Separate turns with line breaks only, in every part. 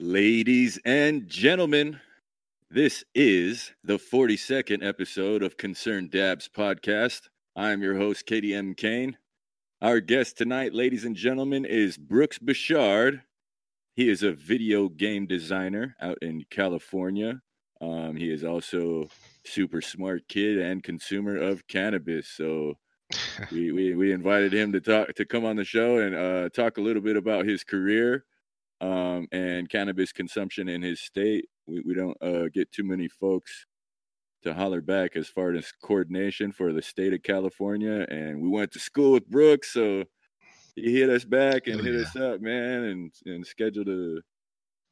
Ladies and gentlemen, this is the 42nd episode of Concerned Dabs podcast. I'm your host, Katie M. Kane. Our guest tonight, ladies and gentlemen, is Brooks Bouchard. He is a video game designer out in California. Um, he is also super smart kid and consumer of cannabis. So we, we, we invited him to talk to come on the show and uh, talk a little bit about his career um, and cannabis consumption in his state. We, we don't uh, get too many folks to holler back as far as coordination for the state of California. And we went to school with Brooks, so he hit us back and oh, hit yeah. us up, man, and and scheduled a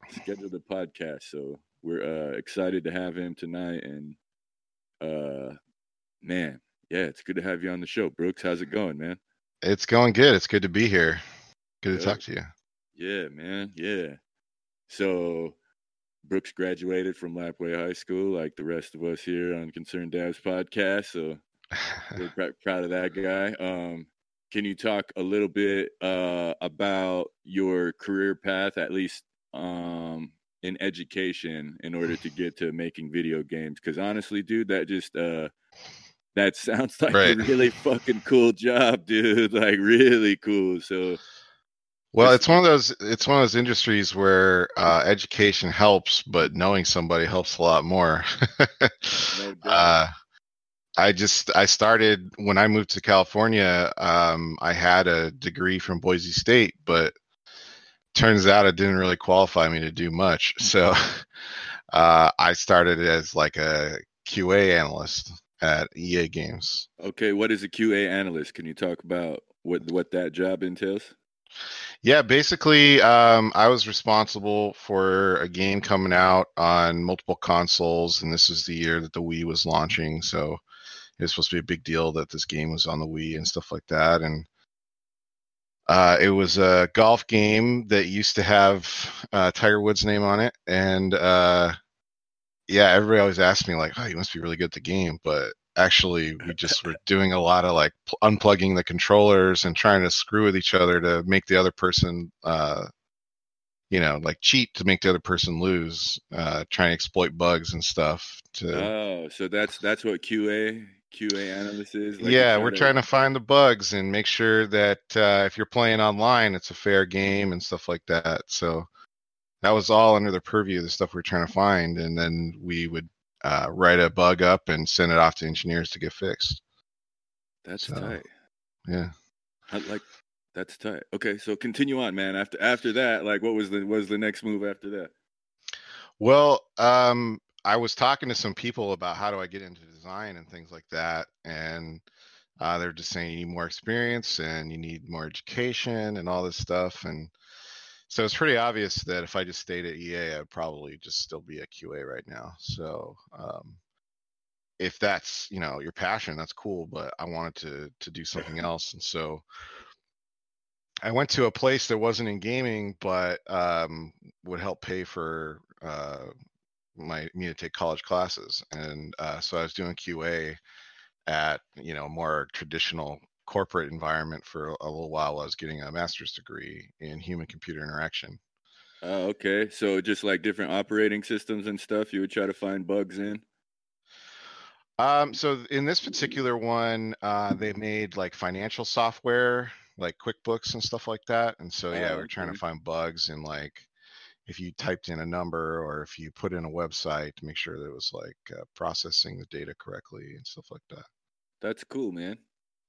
scheduled a podcast. So we're uh, excited to have him tonight. And uh, man, yeah, it's good to have you on the show, Brooks. How's it going, man?
It's going good. It's good to be here. Good to talk to you.
Yeah, man. Yeah. So Brooks graduated from Lapwai High School, like the rest of us here on Concerned Dabs podcast. So we're pr- proud of that guy. Um, can you talk a little bit uh, about your career path, at least um, in education, in order to get to making video games? Because honestly, dude, that just uh, that sounds like right. a really fucking cool job, dude. Like really cool. So
well, it's one of those it's one of those industries where uh, education helps, but knowing somebody helps a lot more. no uh, I just I started when I moved to California. Um, I had a degree from Boise State, but turns out it didn't really qualify me to do much. So uh, I started as like a QA analyst at EA Games.
Okay, what is a QA analyst? Can you talk about what what that job entails?
Yeah, basically, um, I was responsible for a game coming out on multiple consoles, and this was the year that the Wii was launching. So it was supposed to be a big deal that this game was on the Wii and stuff like that. And uh, it was a golf game that used to have uh, Tiger Woods' name on it, and uh, yeah, everybody always asked me like, "Oh, you must be really good at the game," but actually we just were doing a lot of like pl- unplugging the controllers and trying to screw with each other to make the other person uh you know like cheat to make the other person lose uh trying to exploit bugs and stuff to
oh so that's that's what qa qa analyst is?
Like yeah we're to... trying to find the bugs and make sure that uh if you're playing online it's a fair game and stuff like that. So that was all under the purview of the stuff we are trying to find and then we would uh, write a bug up and send it off to engineers to get fixed.
That's so, tight.
Yeah.
I like that's tight. Okay, so continue on, man. After after that, like what was the was the next move after that?
Well, um, I was talking to some people about how do I get into design and things like that, and uh, they're just saying you need more experience and you need more education and all this stuff. And so it's pretty obvious that if I just stayed at EA, I'd probably just still be a QA right now. So um, if that's you know your passion, that's cool. But I wanted to to do something else, and so I went to a place that wasn't in gaming, but um, would help pay for uh, my me to take college classes, and uh, so I was doing QA at you know more traditional corporate environment for a little while. While I was getting a master's degree in human computer interaction.
Oh, okay. So just like different operating systems and stuff, you would try to find bugs in.
Um, so in this particular one, uh, they made like financial software, like QuickBooks and stuff like that. And so yeah, oh, we're trying to find bugs in like if you typed in a number or if you put in a website to make sure that it was like uh, processing the data correctly and stuff like that.
That's cool, man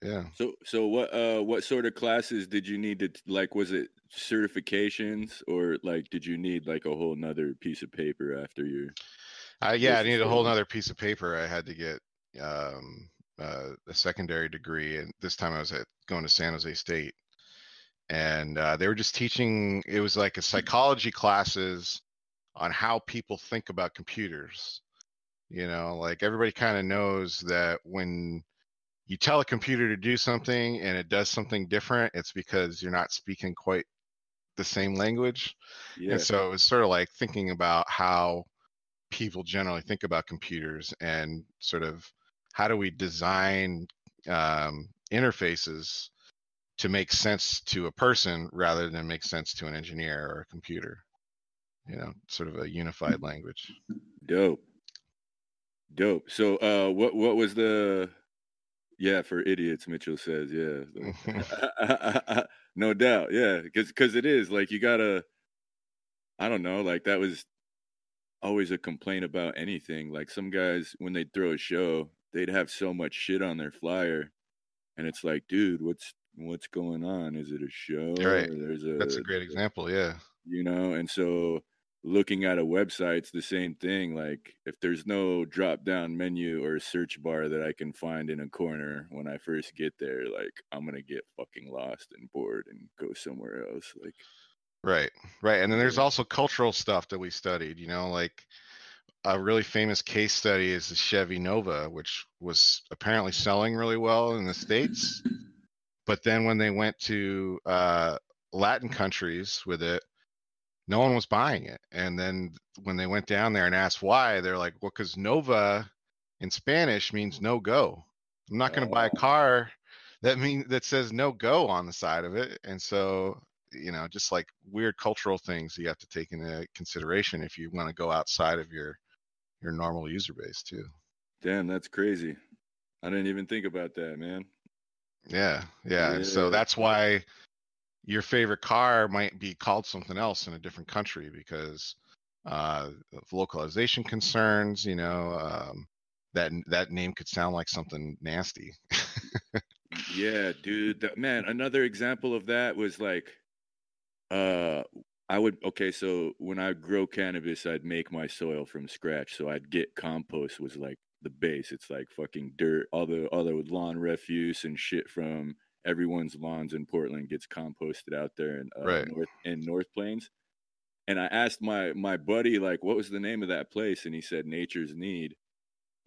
yeah.
So so what uh what sort of classes did you need to like was it certifications or like did you need like a whole nother piece of paper after your
uh, yeah i needed a whole nother piece of paper. I had to get um uh, a secondary degree and this time i was at going to san jose state. And uh, they were just teaching it was like a psychology classes on how people think about computers you know like everybody kind of knows that when you tell a computer to do something and it does something different, it's because you're not speaking quite the same language. Yeah. And so it's sort of like thinking about how people generally think about computers and sort of how do we design um, interfaces to make sense to a person rather than make sense to an engineer or a computer. you know, sort of a unified language.
Dope. Dope. So, uh, what what was the? Yeah, for idiots, Mitchell says. Yeah, no doubt. Yeah, because because it is like you gotta. I don't know. Like that was always a complaint about anything. Like some guys, when they'd throw a show, they'd have so much shit on their flyer, and it's like, dude, what's what's going on? Is it a show?
Right. There's a. That's a great example. Yeah.
You know, and so looking at a website, it's the same thing. Like if there's no drop down menu or search bar that I can find in a corner when I first get there, like I'm gonna get fucking lost and bored and go somewhere else. Like
Right. Right. And then there's also cultural stuff that we studied, you know, like a really famous case study is the Chevy Nova, which was apparently selling really well in the States. But then when they went to uh, Latin countries with it, no one was buying it. And then when they went down there and asked why, they're like, well, because Nova in Spanish means no go. I'm not going to buy a oh. car that means that says no go on the side of it. And so, you know, just like weird cultural things you have to take into consideration if you want to go outside of your your normal user base too.
Damn, that's crazy. I didn't even think about that, man.
Yeah, yeah. yeah. So that's why your favorite car might be called something else in a different country because uh, of localization concerns. You know, um, that that name could sound like something nasty.
yeah, dude. That, man, another example of that was like, uh, I would okay. So when I grow cannabis, I'd make my soil from scratch. So I'd get compost was like the base. It's like fucking dirt, all the all the lawn refuse and shit from everyone's lawns in Portland gets composted out there in uh, right. North in North Plains. And I asked my my buddy like, what was the name of that place, and he said Nature's Need.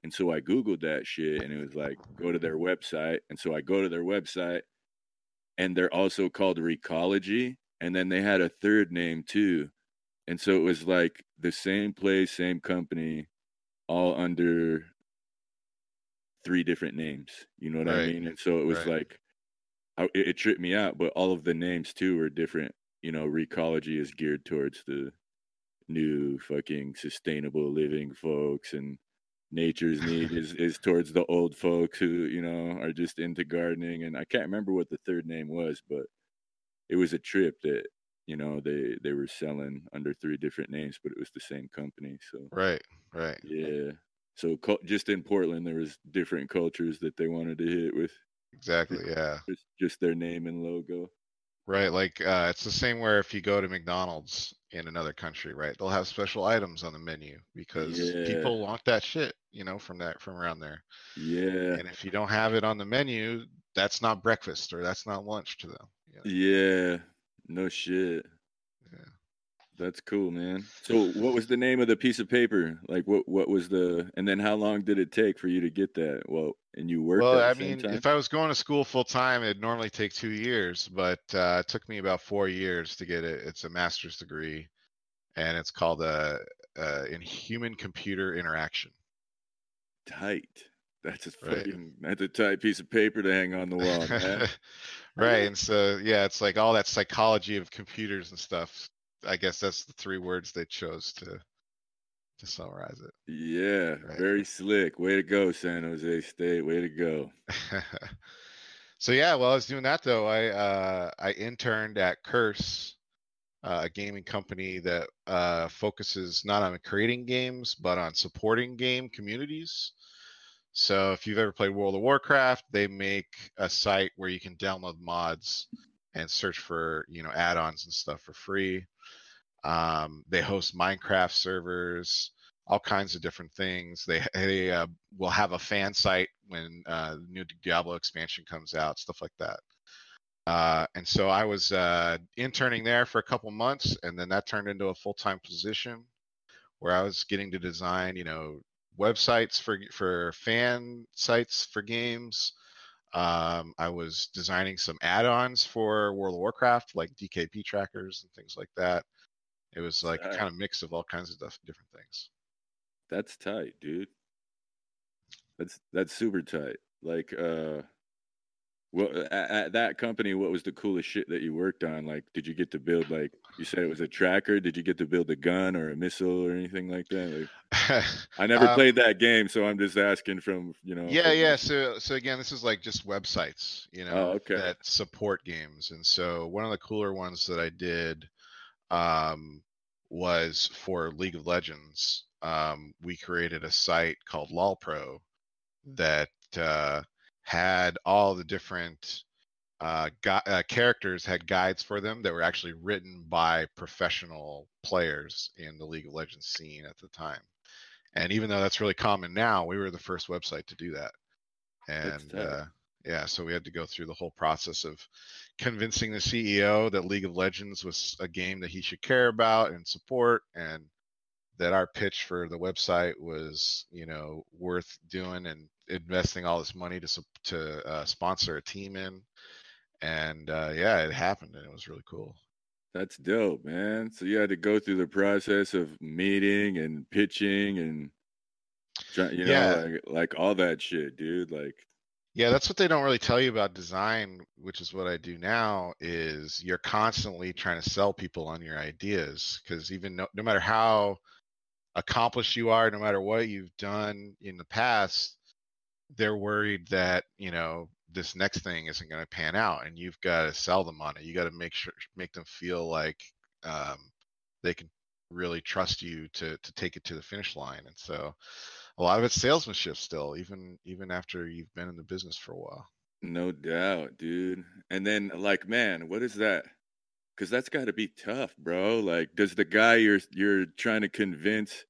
And so I googled that shit, and it was like, go to their website. And so I go to their website, and they're also called Recology, and then they had a third name too. And so it was like the same place, same company, all under three different names. You know what right. I mean? And so it was right. like I, it, it tripped me out, but all of the names too were different. You know, Recology is geared towards the new fucking sustainable living folks and nature's need is is towards the old folks who you know are just into gardening and i can't remember what the third name was but it was a trip that you know they they were selling under three different names but it was the same company so
right right
yeah so just in portland there was different cultures that they wanted to hit with
Exactly. Yeah.
Just, just their name and logo.
Right. Like uh, it's the same where if you go to McDonald's in another country, right, they'll have special items on the menu because yeah. people want that shit, you know, from that from around there.
Yeah.
And if you don't have it on the menu, that's not breakfast or that's not lunch to them.
You know? Yeah. No shit. That's cool, man. So, what was the name of the piece of paper? Like, what what was the? And then, how long did it take for you to get that? Well, and you worked.
Well, I mean, time? if I was going to school full time, it'd normally take two years, but uh, it took me about four years to get it. It's a master's degree, and it's called a, a in human computer interaction.
Tight. That's a fucking. Right. That's a tight piece of paper to hang on the wall,
right, and so yeah, it's like all that psychology of computers and stuff I guess that's the three words they chose to to summarize it.
Yeah, right. very slick. Way to go, San Jose State. Way to go.
so yeah, while I was doing that though, I uh, I interned at Curse, uh, a gaming company that uh, focuses not on creating games but on supporting game communities. So if you've ever played World of Warcraft, they make a site where you can download mods and search for you know add-ons and stuff for free. Um, they host Minecraft servers, all kinds of different things. They they uh, will have a fan site when uh, new Diablo expansion comes out, stuff like that. Uh, and so I was uh, interning there for a couple months, and then that turned into a full time position where I was getting to design, you know, websites for for fan sites for games. Um, I was designing some add-ons for World of Warcraft, like DKP trackers and things like that. It was like a kind of mix of all kinds of stuff, different things.
That's tight, dude. That's that's super tight. Like uh Well, at, at that company, what was the coolest shit that you worked on? Like, did you get to build like you said it was a tracker? Did you get to build a gun or a missile or anything like that? Like, I never
Um,
played that game, so I'm just asking from you know.
Yeah, yeah. So, so again, this is like just websites, you know,
okay.
that support games. And so, one of the cooler ones that I did um, was for League of Legends. Um, we created a site called LolPro that uh, had all the different uh, gu- uh, characters had guides for them that were actually written by professional players in the League of Legends scene at the time. And even though that's really common now, we were the first website to do that. And uh, yeah, so we had to go through the whole process of convincing the CEO that League of Legends was a game that he should care about and support, and that our pitch for the website was, you know, worth doing and investing all this money to to uh, sponsor a team in. And uh, yeah, it happened, and it was really cool.
That's dope, man. So you had to go through the process of meeting and pitching and you know,
Yeah.
like, like all that shit, dude. Like,
Yeah, that's what they don't really tell you about design, which is what I do now, is you're constantly trying to sell people on your ideas because even no, no matter how accomplished you are, no matter what you've done in the past, they're worried that, you know, this next thing isn't going to pan out and you've got to sell them on it. You got to make sure make them feel like um, they can really trust you to to take it to the finish line. And so a lot of it's salesmanship still, even even after you've been in the business for a while.
no doubt, dude. And then, like, man, what is that? Because that's got to be tough, bro. Like, does the guy you're you're trying to convince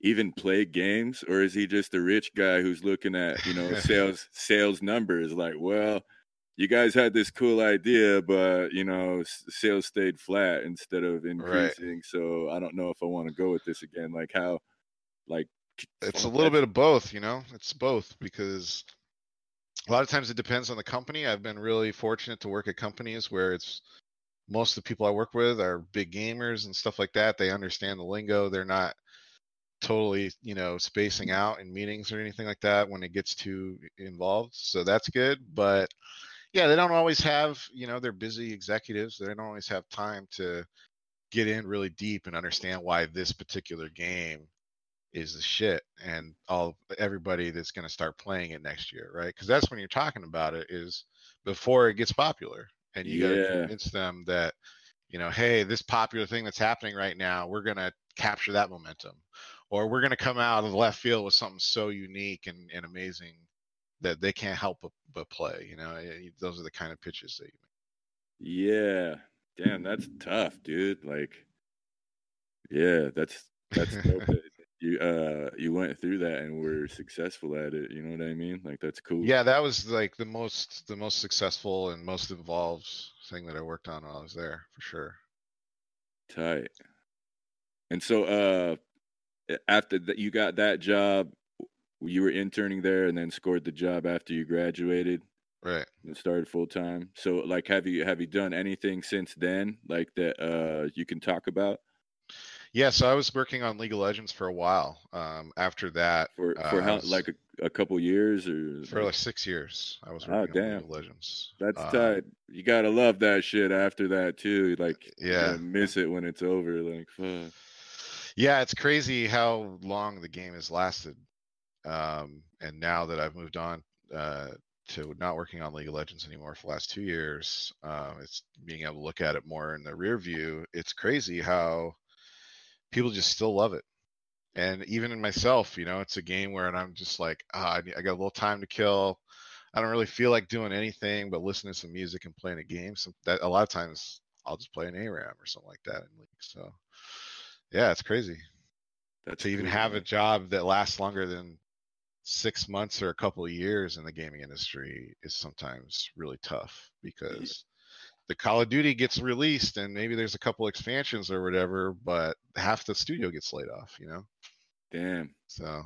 even play games, or is he just a rich guy who's looking at you know sales sales numbers? Like, well, you guys had this cool idea, but you know sales stayed flat instead of increasing. So I don't know if I want to go with this again. Like, how? Like,
It's a little bit of both, you know. It's both because a lot of times it depends on the company. I've been really fortunate to work at companies where it's most of the people I work with are big gamers and stuff like that. They understand the lingo. They're not totally, you know, spacing out in meetings or anything like that when it gets too involved. So that's good. But yeah, they don't always have, you know, they're busy executives. They don't always have time to get in really deep and understand why this particular game is the shit and all everybody that's going to start playing it next year, right? Because that's when you're talking about it is before it gets popular, and you got to convince them that you know, hey, this popular thing that's happening right now, we're going to capture that momentum, or we're going to come out of the left field with something so unique and, and amazing that they can't help but, but play. You know, Eh, those are the kind of pitches that you make.
Yeah. Damn, that's tough, dude. Like, yeah, that's that's dope. You uh you went through that and were successful at it. You know what I mean? Like that's cool.
Yeah, that was like the most the most successful and most involved thing that I worked on while I was there for sure.
Tight. And so uh after that you got that job, you were interning there and then scored the job after you graduated
Right.
and started full time. So like have you have you done anything since then like that uh you can talk about
Yeah, so I was working on League of Legends for a while. Um, after that,
for
uh,
for
I
how
was-
like a, a couple years or
for like six years, I was
Oh,
working on
damn.
League of Legends.
That's
Uh,
tight. You gotta love that shit after that too. Like,
Yeah.
miss it when it's over. Like, fuck.
Yeah, it's crazy how long the game has lasted. Um, and now that I've moved on uh, to not working on League of Legends anymore for the last two years, um, it's being able to look at it more in the rear view. It's crazy how people just still love it. And even in myself, you know, it's a game where I'm just like, ah, I, got a little time to kill. I don't really feel like doing anything but listening to some music and playing a game. So that a lot of times I'll just play an ARAM or something like that in League. So yeah, it's crazy
That's
to even have a job that lasts longer than six months or a couple of years in the gaming industry is sometimes really tough because the Call of Duty gets released and maybe there's a couple expansions or whatever, but half the studio gets laid off, you know?
Damn.
So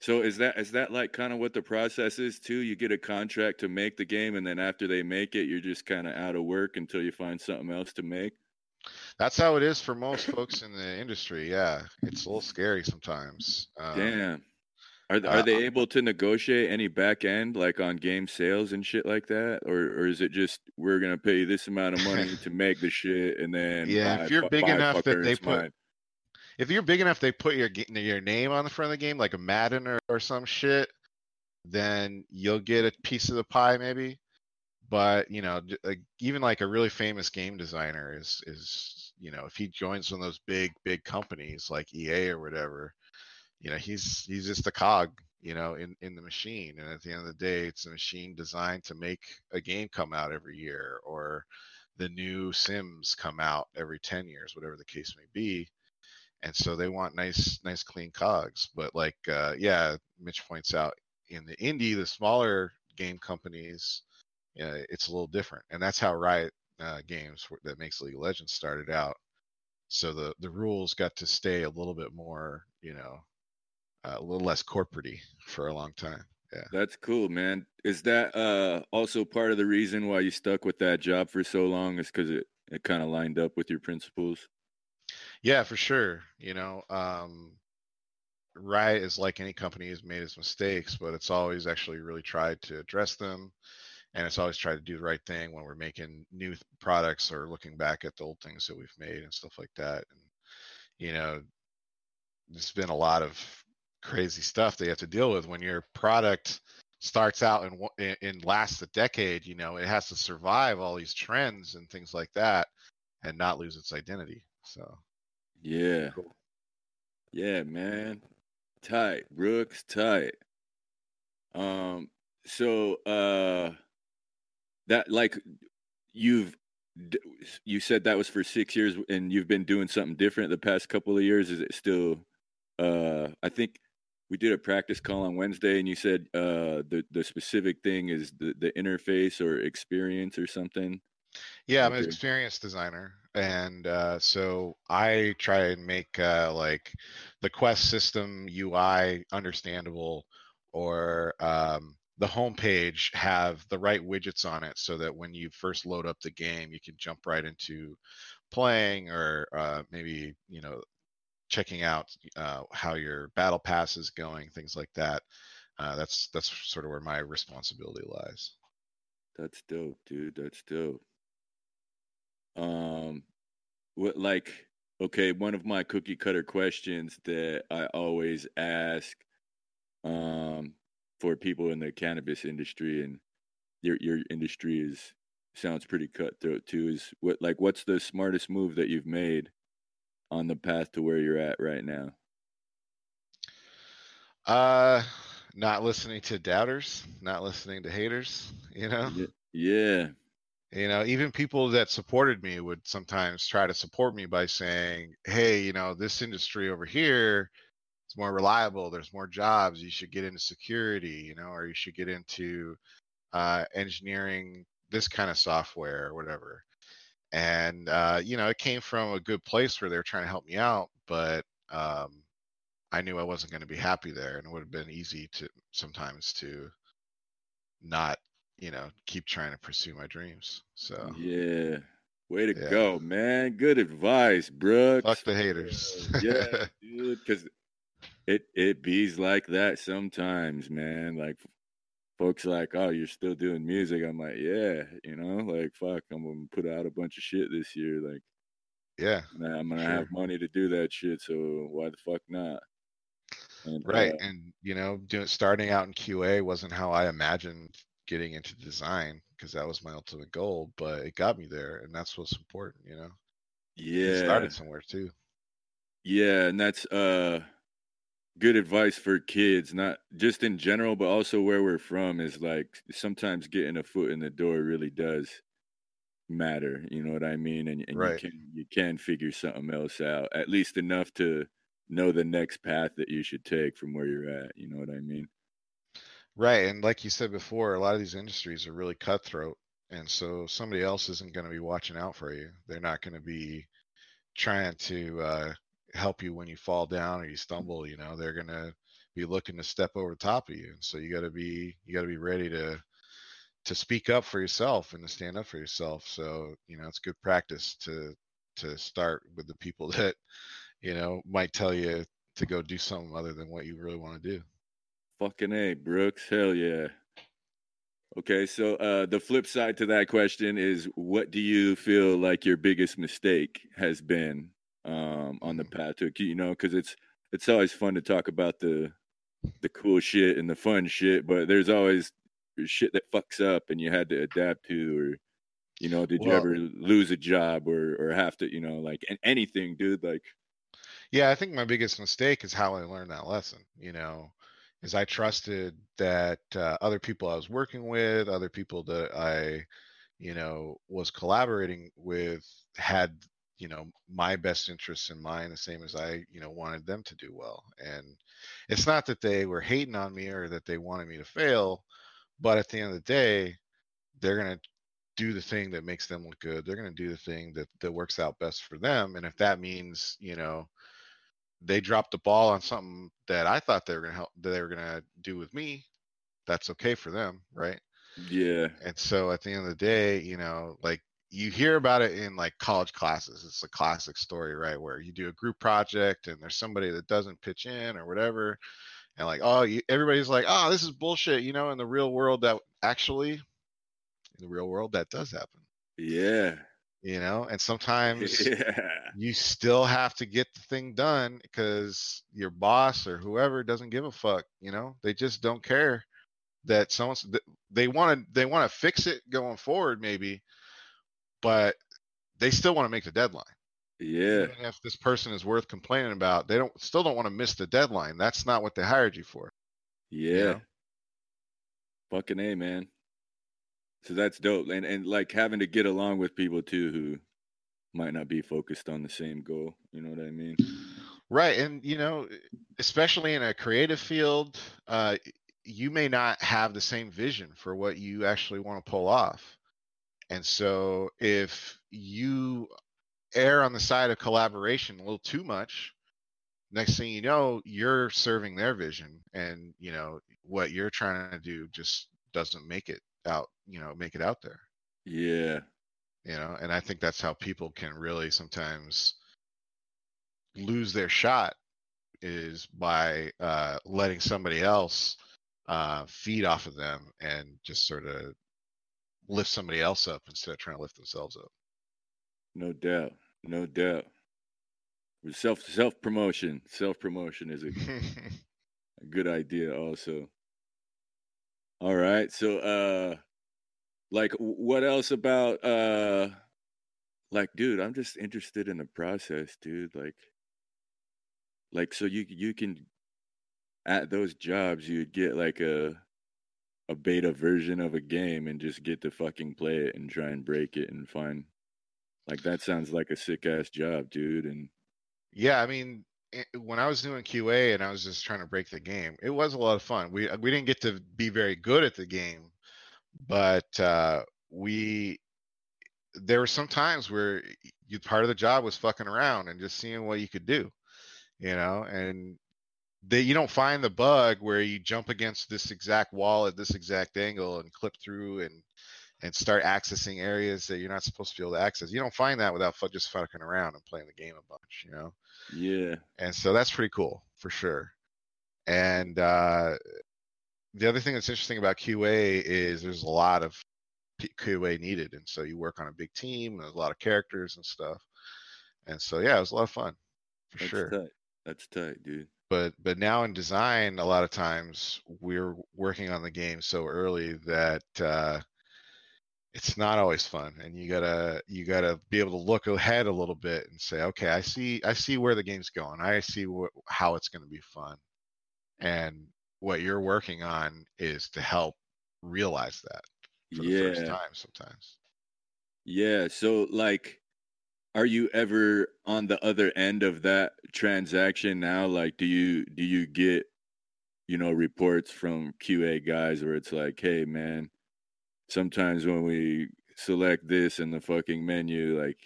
So is that is that like kind of what the process is too? You get a contract to make the game, and then after they make it, you're just kind of out of work until you find something else to make.
that's how it is for most folks in the industry. Yeah. It's a little scary sometimes. Um,
Damn. Are uh, are they um able to negotiate any back end like on game sales and shit like that, or or is it just we're gonna pay you this amount of money to make the shit and then
yeah,
buy,
if you're big
buy
enough that they put
mine.
if you're big enough they put your your name on the front of the game like a Madden or, or some shit, then you'll get a piece of the pie maybe. But you know, like, even like a really famous game designer is is you know if he joins one of those big big companies like EA or whatever, you know he's he's just a cog you know in in the machine. And at the end of the day it's a machine designed to make a game come out every year or the new sims come out every 10 years whatever the case may be. And so they want nice nice clean cogs. But like uh yeah mitch points out in the indie the smaller game companies uh, it's a little different. And that's how riot uh, games that makes league of legends started out. So the the rules got to stay a little bit more you know uh, a little less corporatey for a long time. Yeah.
That's cool, man. Is that uh also part of the reason why you stuck with that job for so long? Is because it it kind of lined up with your principles?
Yeah, for sure. You know, um, Riot is like any company has made its mistakes, but it's always actually really tried to address them. And it's always tried to do the right thing when we're making new th- products or looking back at the old things that we've made and stuff like that. And, you know, there's been a lot of crazy stuff they have to deal with when your product starts out and and lasts a decade. You know, it has to survive all these trends and things like that, and not lose its identity. So
Yeah,
Cool.
yeah, man. Tight, Brooks, tight. Um, so uh, that like you've you said that was for six years, and you've been doing something different the past couple of years. Is it still? Uh, I think we did a practice call on Wednesday, and you said uh the the specific thing is the the interface or experience or something.
yeah, I'm an
Okay.
experienced designer, and uh, so I try and make uh, like the Quest system UI understandable, or um, the homepage have the right widgets on it, so that when you first load up the game, you can jump right into playing, or uh, maybe you know checking out uh, how your battle pass is going, things like that. Uh, that's that's sort of where my responsibility lies.
That's dope, dude. That's dope. Um, what like okay, one of my cookie cutter questions that I always ask um for people in the cannabis industry and your your industry is sounds pretty cutthroat too is what like what's the smartest move that you've made on the path to where you're at right now?
Uh, not listening to doubters, not listening to haters. You know,
Yeah.
You know, even people that supported me would sometimes try to support me by saying, "Hey, you know, this industry over here is more reliable. There's more jobs. You should get into security, you know, or you should get into uh, engineering this kind of software or whatever." And uh, you know, it came from a good place where they were trying to help me out, but um, I knew I wasn't going to be happy there, and it would have been easy to sometimes to not, you know, keep trying to pursue my dreams. So
Yeah. Way to
Yeah.
go, man. Good advice, Brooks.
fuck the haters.
Yeah, dude, because it it bees like that sometimes, man. Like folks like, oh, you're still doing music. I'm like, yeah, you know, like fuck, I'm gonna put out a bunch of shit this year. Like,
yeah,
man, I'm gonna
Sure.
have money to do that shit. So why the fuck not? And,
right.
uh,
And you know, doing starting out in QA wasn't how I imagined getting into design because that was my ultimate goal, but it got me there, and that's what's important. You know,
yeah,
started somewhere too.
Yeah, and that's uh good advice for kids, not just in general, but also where we're from is like sometimes getting a foot in the door really does matter. You know what I mean? And, and
Right.
you can you can figure something else out, at least enough to know the next path that you should take from where you're at. You know what I mean?
Right. And like you said before, a lot of these industries are really cutthroat. And so somebody else isn't going to be watching out for you. They're not going to be trying to uh, help you when you fall down or you stumble. You know, they're to be looking to step over top of you. And so you got to be, you got to be ready to, to speak up for yourself and to stand up for yourself. So, you know, it's good practice to, to start with the people that, you know, might tell you to go do something other than what you really want to do.
Fucking A, Brooks. Hell yeah. Okay, so uh, the flip side to that question is what do you feel like your biggest mistake has been um, on the path to you know because it's it's always fun to talk about the the cool shit and the fun shit but there's always shit that fucks up and you had to adapt to or you know did you ever lose a job or or have to you know like anything dude like
Yeah, I think my biggest mistake is how I learned that lesson. You know, is I trusted that uh, other people I was working with, other people that I, you know, was collaborating with had, you know, my best interests in mind, the same as I, you know, wanted them to do well. And it's not that they were hating on me or that they wanted me to fail, but at the end of the day, they're gonna do the thing that makes them look good. They're gonna do the thing that that works out best for them. And if that means, you know, they dropped the ball on something that I thought they were gonna help that they were gonna do with me, that's okay for them, right?
yeah
And so at the end of the day, you know, like you hear about it in like college classes. It's a classic story, right? Where you do a group project and there's somebody that doesn't pitch in or whatever. And like, oh, you, everybody's like, oh, this is bullshit. You know, in the real world, that actually, in the real world, that does happen.
yeah
You know, and sometimes
yeah
you still have to get the thing done because your boss or whoever doesn't give a fuck you know they just don't care that someone's they want to they want to fix it going forward maybe but they still want to make the deadline
yeah
even if this person is worth complaining about they don't still don't want to miss the deadline that's not what they hired you for
yeah
you know?
fucking a man so that's dope and and like having to get along with people too who might not be focused on the same goal you know what i mean
Right. And, you know, especially in a creative field, uh, you may not have the same vision for what you actually want to pull off. And so if you err on the side of collaboration a little too much, next thing you know, you're serving their vision and, you know, what you're trying to do just doesn't make it out, you know, make it out there.
Yeah.
You know and i think that's how people can really sometimes lose their shot is by uh letting somebody else uh feed off of them and just sort of lift somebody else up instead of trying to lift themselves up.
No doubt. No doubt. Self self promotion self promotion is a, a good idea also. All right. So uh like what else about uh like dude i'm just interested in the process dude. Like like so you you can at those jobs you'd get like a a beta version of a game and just get to fucking play it and try and break it and find like that sounds like a sick ass job dude and
yeah i mean when i was doing qa and i was just trying to break the game it was a lot of fun. We we didn't get to be very good at the game but uh we there were some times where you part of the job was fucking around and just seeing what you could do you know and they you don't find the bug where you jump against this exact wall at this exact angle and clip through and and start accessing areas that you're not supposed to be able to access. You don't find that without just fucking around and playing the game a bunch you know?
Yeah.
And so that's pretty cool for sure. And uh the other thing that's interesting about qa is there's a lot of P- qa needed. And so you work on a big team and there's a lot of characters and stuff. And so yeah it was a lot of fun for
that's
sure.
tight. That's tight dude
but but now in design a lot of times we're working on the game so early that uh it's not always fun and you gotta you gotta be able to look ahead a little bit and say okay i see i see where the game's going. I see wh- how it's going to be fun. And what you're working on is to help realize that for the first time sometimes.
Yeah. So, like, are you ever on the other end of that transaction now? Like, do you do you get, you know, reports from QA guys where it's like, hey, man, sometimes when we select this in the fucking menu, like,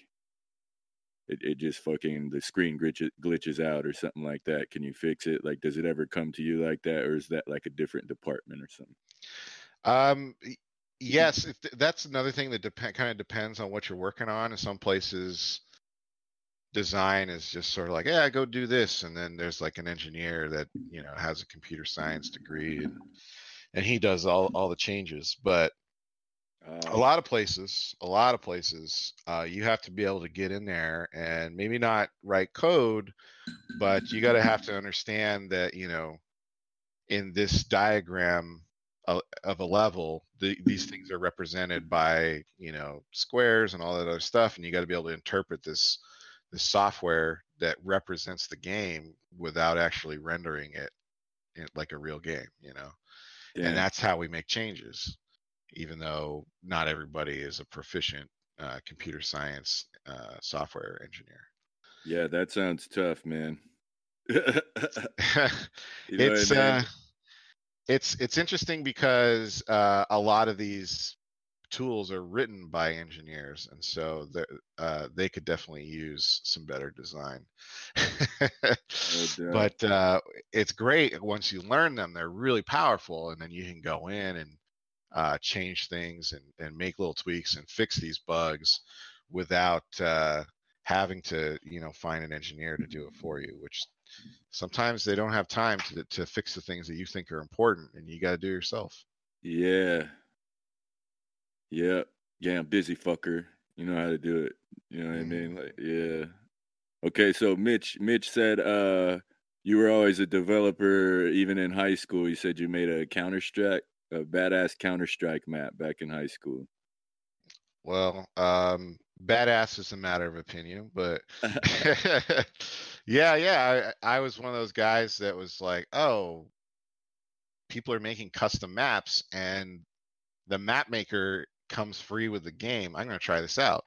it, it just fucking the screen glitches glitches out or something like that. Can you fix it? Like, does it ever come to you like that, or is that like a different department or something?
Um, yes, that's another thing that depend kind of depends on what you're working on. In some places, design is just sort of like, yeah, go do this, and then there's like an engineer that you know has a computer science degree, and and he does all all the changes. But a
Uh,
lot of places, a lot of places, uh, you have to be able to get in there and maybe not write code, but you got to have to understand that you know, in this diagram of, of a level, the, these things are represented by you know squares and all that other stuff, and you got to be able to interpret this this software that represents the game without actually rendering it in, like a real game, you know
damn.
and that's how we make changes even though not everybody is a proficient uh, computer science uh, software engineer
yeah, that sounds tough, man. you know
it's
I mean?
uh, it's it's interesting because uh, a lot of these tools are written by engineers and so uh, they could definitely use some better design. But uh, it's great once you learn them they're really powerful and then you can go in and uh, change things and, and make little tweaks and fix these bugs without uh, having to you know find an engineer to do it for you which sometimes they don't have time to, to fix the things that you think are important and you got to do it yourself
Yeah. Yeah. Yeah, I'm busy fucker. You know how to do it. You know what I mean? Like, yeah. Okay, so Mitch Mitch said uh you were always a developer even in high school. You said you made a Counter Strike, a badass Counter Strike map back in high school.
well um badass is a matter of opinion but yeah yeah I, I was one of those guys that was like oh people are making custom maps and the map maker comes free with the game i'm going to try this out.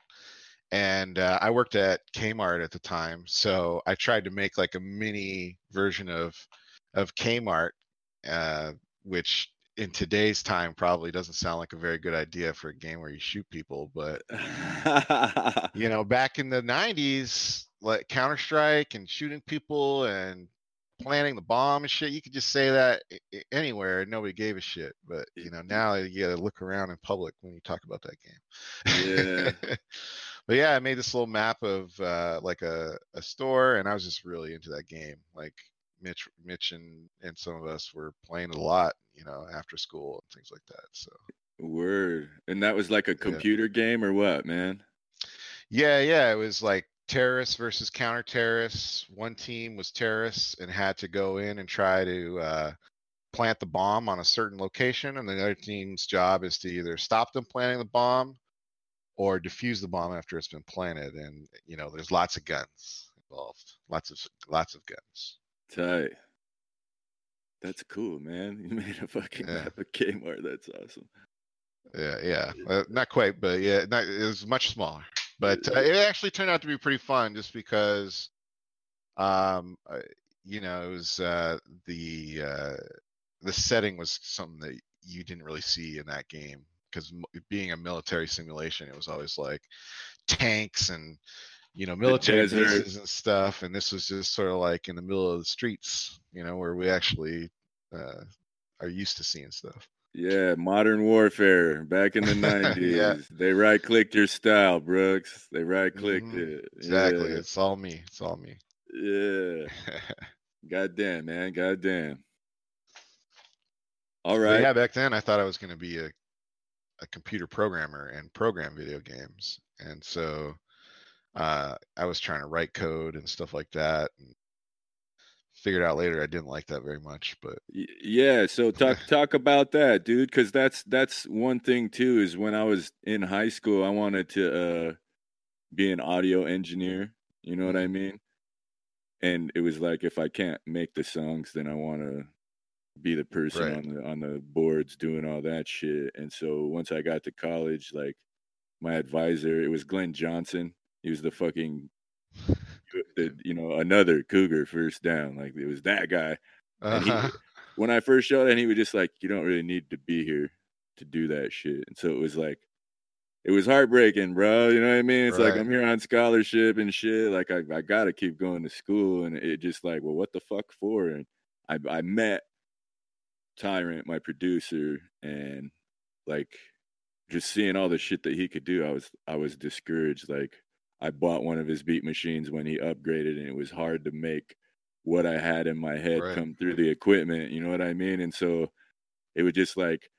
And uh, i worked at kmart at the time so i tried to make like a mini version of of kmart uh, which in today's time probably doesn't sound like a very good idea for a game where you shoot people but you know, back in the '90s, like Counter Strike and shooting people and planting the bomb and shit, you could just say that anywhere and nobody gave a shit. But you know, now you gotta look around in public when you talk about that game.
Yeah.
but yeah, I made this little map of uh, like a, a store, and I was just really into that game. Like Mitch, Mitch, and and some of us were playing a lot, you know, after school and things like that. So.
Word. And that was like a computer game or what, man?
Yeah, yeah, it was like terrorists versus counter terrorists. One team was terrorists and had to go in and try to uh, plant the bomb on a certain location, and the other team's job is to either stop them planting the bomb or defuse the bomb after it's been planted. And you know, there's lots of guns involved, lots of lots of guns.
Tight. That's cool, man. You made a fucking
Yeah.
map of Kmart. That's awesome.
Yeah, yeah, uh, not quite, but yeah, not, it was much smaller. But uh, it actually turned out to be pretty fun, just because, um, uh, you know, it was uh, the uh, the setting was something that you didn't really see in that game because being a military simulation, it was always like tanks and you know military bases and stuff, and this was just sort of like in the middle of the streets, you know, where we actually uh, are used to seeing stuff.
Yeah, modern warfare back in the 90s.
Yeah.
They right clicked your style, Brooks. They right clicked
Mhm.
it.
Exactly,
Yeah.
it's all me. It's all me.
yeah. God damn, man. Goddamn. All
But yeah, back then I thought I was going to be a, a computer programmer and program video games. And so uh, I was trying to write code and stuff like that. And figured out later I didn't like that very much. But
Yeah, so talk talk about that, dude, because that's that's one thing too. Is when I was in high school, I wanted to uh, be an audio engineer. You know what I
Mhm.
mean? And it was like, if I can't make the songs, then I want to be the person
Right.
on the on the boards doing all that shit. And so once I got to college, like my advisor, it was Glenn Johnson. He was the fucking, the, you know, another Cougar first down. Like it was that guy And he-
uh-huh.
when I first showed it, he was just like, "You don't really need to be here to do that shit." And so it was like, it was heartbreaking, bro. You know what I mean? It's like I'm here on scholarship and shit. Like I, I gotta keep going to school, and it just like, well, what the fuck for? And I, I met Tyrant, my producer, and like just seeing all the shit that he could do, I was, I was discouraged. Like I bought one of his beat machines when he upgraded, and it was hard to make what I had in my head
Right.
come through the equipment. You know what I mean? And so it was just like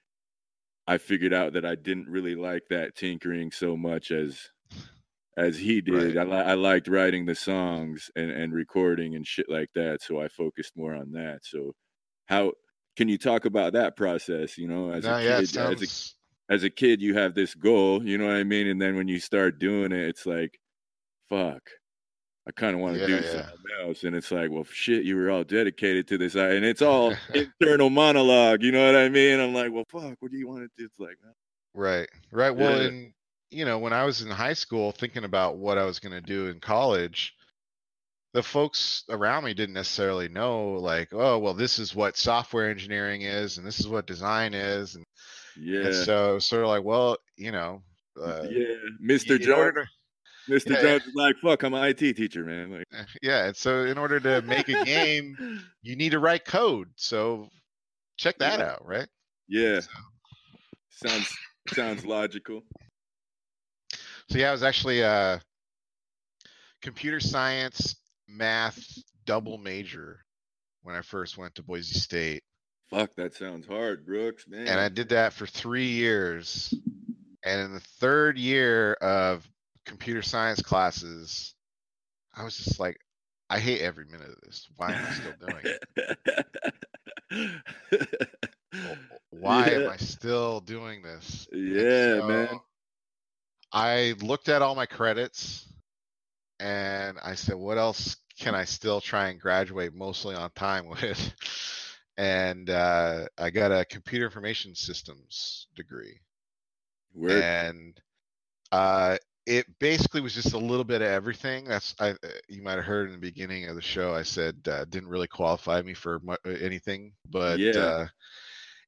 I figured out that I didn't really like that tinkering so much as as he did.
Right.
I, li- I liked writing the songs and, and recording and shit like that. So I focused more on that. So how can you talk about that process? You know, as
no,
a
yeah,
kid, as a
sounds
as a kid you have this goal you know what i mean and then when you start doing it it's like fuck i kind of want to
Yeah,
do
yeah.
something else and it's like well shit you were all dedicated to this and it's all internal monologue you know what i mean i'm like well fuck what do you want to do it's like
right, right. Well,
Yeah.
and you know, when I was in high school thinking about what I was going to do in college, the folks around me didn't necessarily know, like, oh, well, this is what software engineering is, and this is what design is, and,
yeah
and so sort of like, well, you know, uh,
yeah mr
order
mr
yeah,
jones is like fuck i'm an it teacher man like
eh, yeah, and so in order to make a game, you need to write code. So check that
Yeah.
out, right?
yeah
So,
sounds sounds logical
so yeah, I was actually a computer science math double major when I first went to Boise State.
fuck that sounds hard brooks man
And I did that for three years. And in the third year of computer science classes, I was just like, I hate every minute of this. Why am I still doing it? Why am I still doing this?
Yeah,
so
man.
I looked at all my credits and I said, what else can I still try and graduate mostly on time with? And uh, I got a computer information systems degree.
Word.
and uh it basically was just a little bit of everything that's i uh, you might have heard in the beginning of the show i said uh, didn't really qualify me for mu- uh, anything but
Yeah.
uh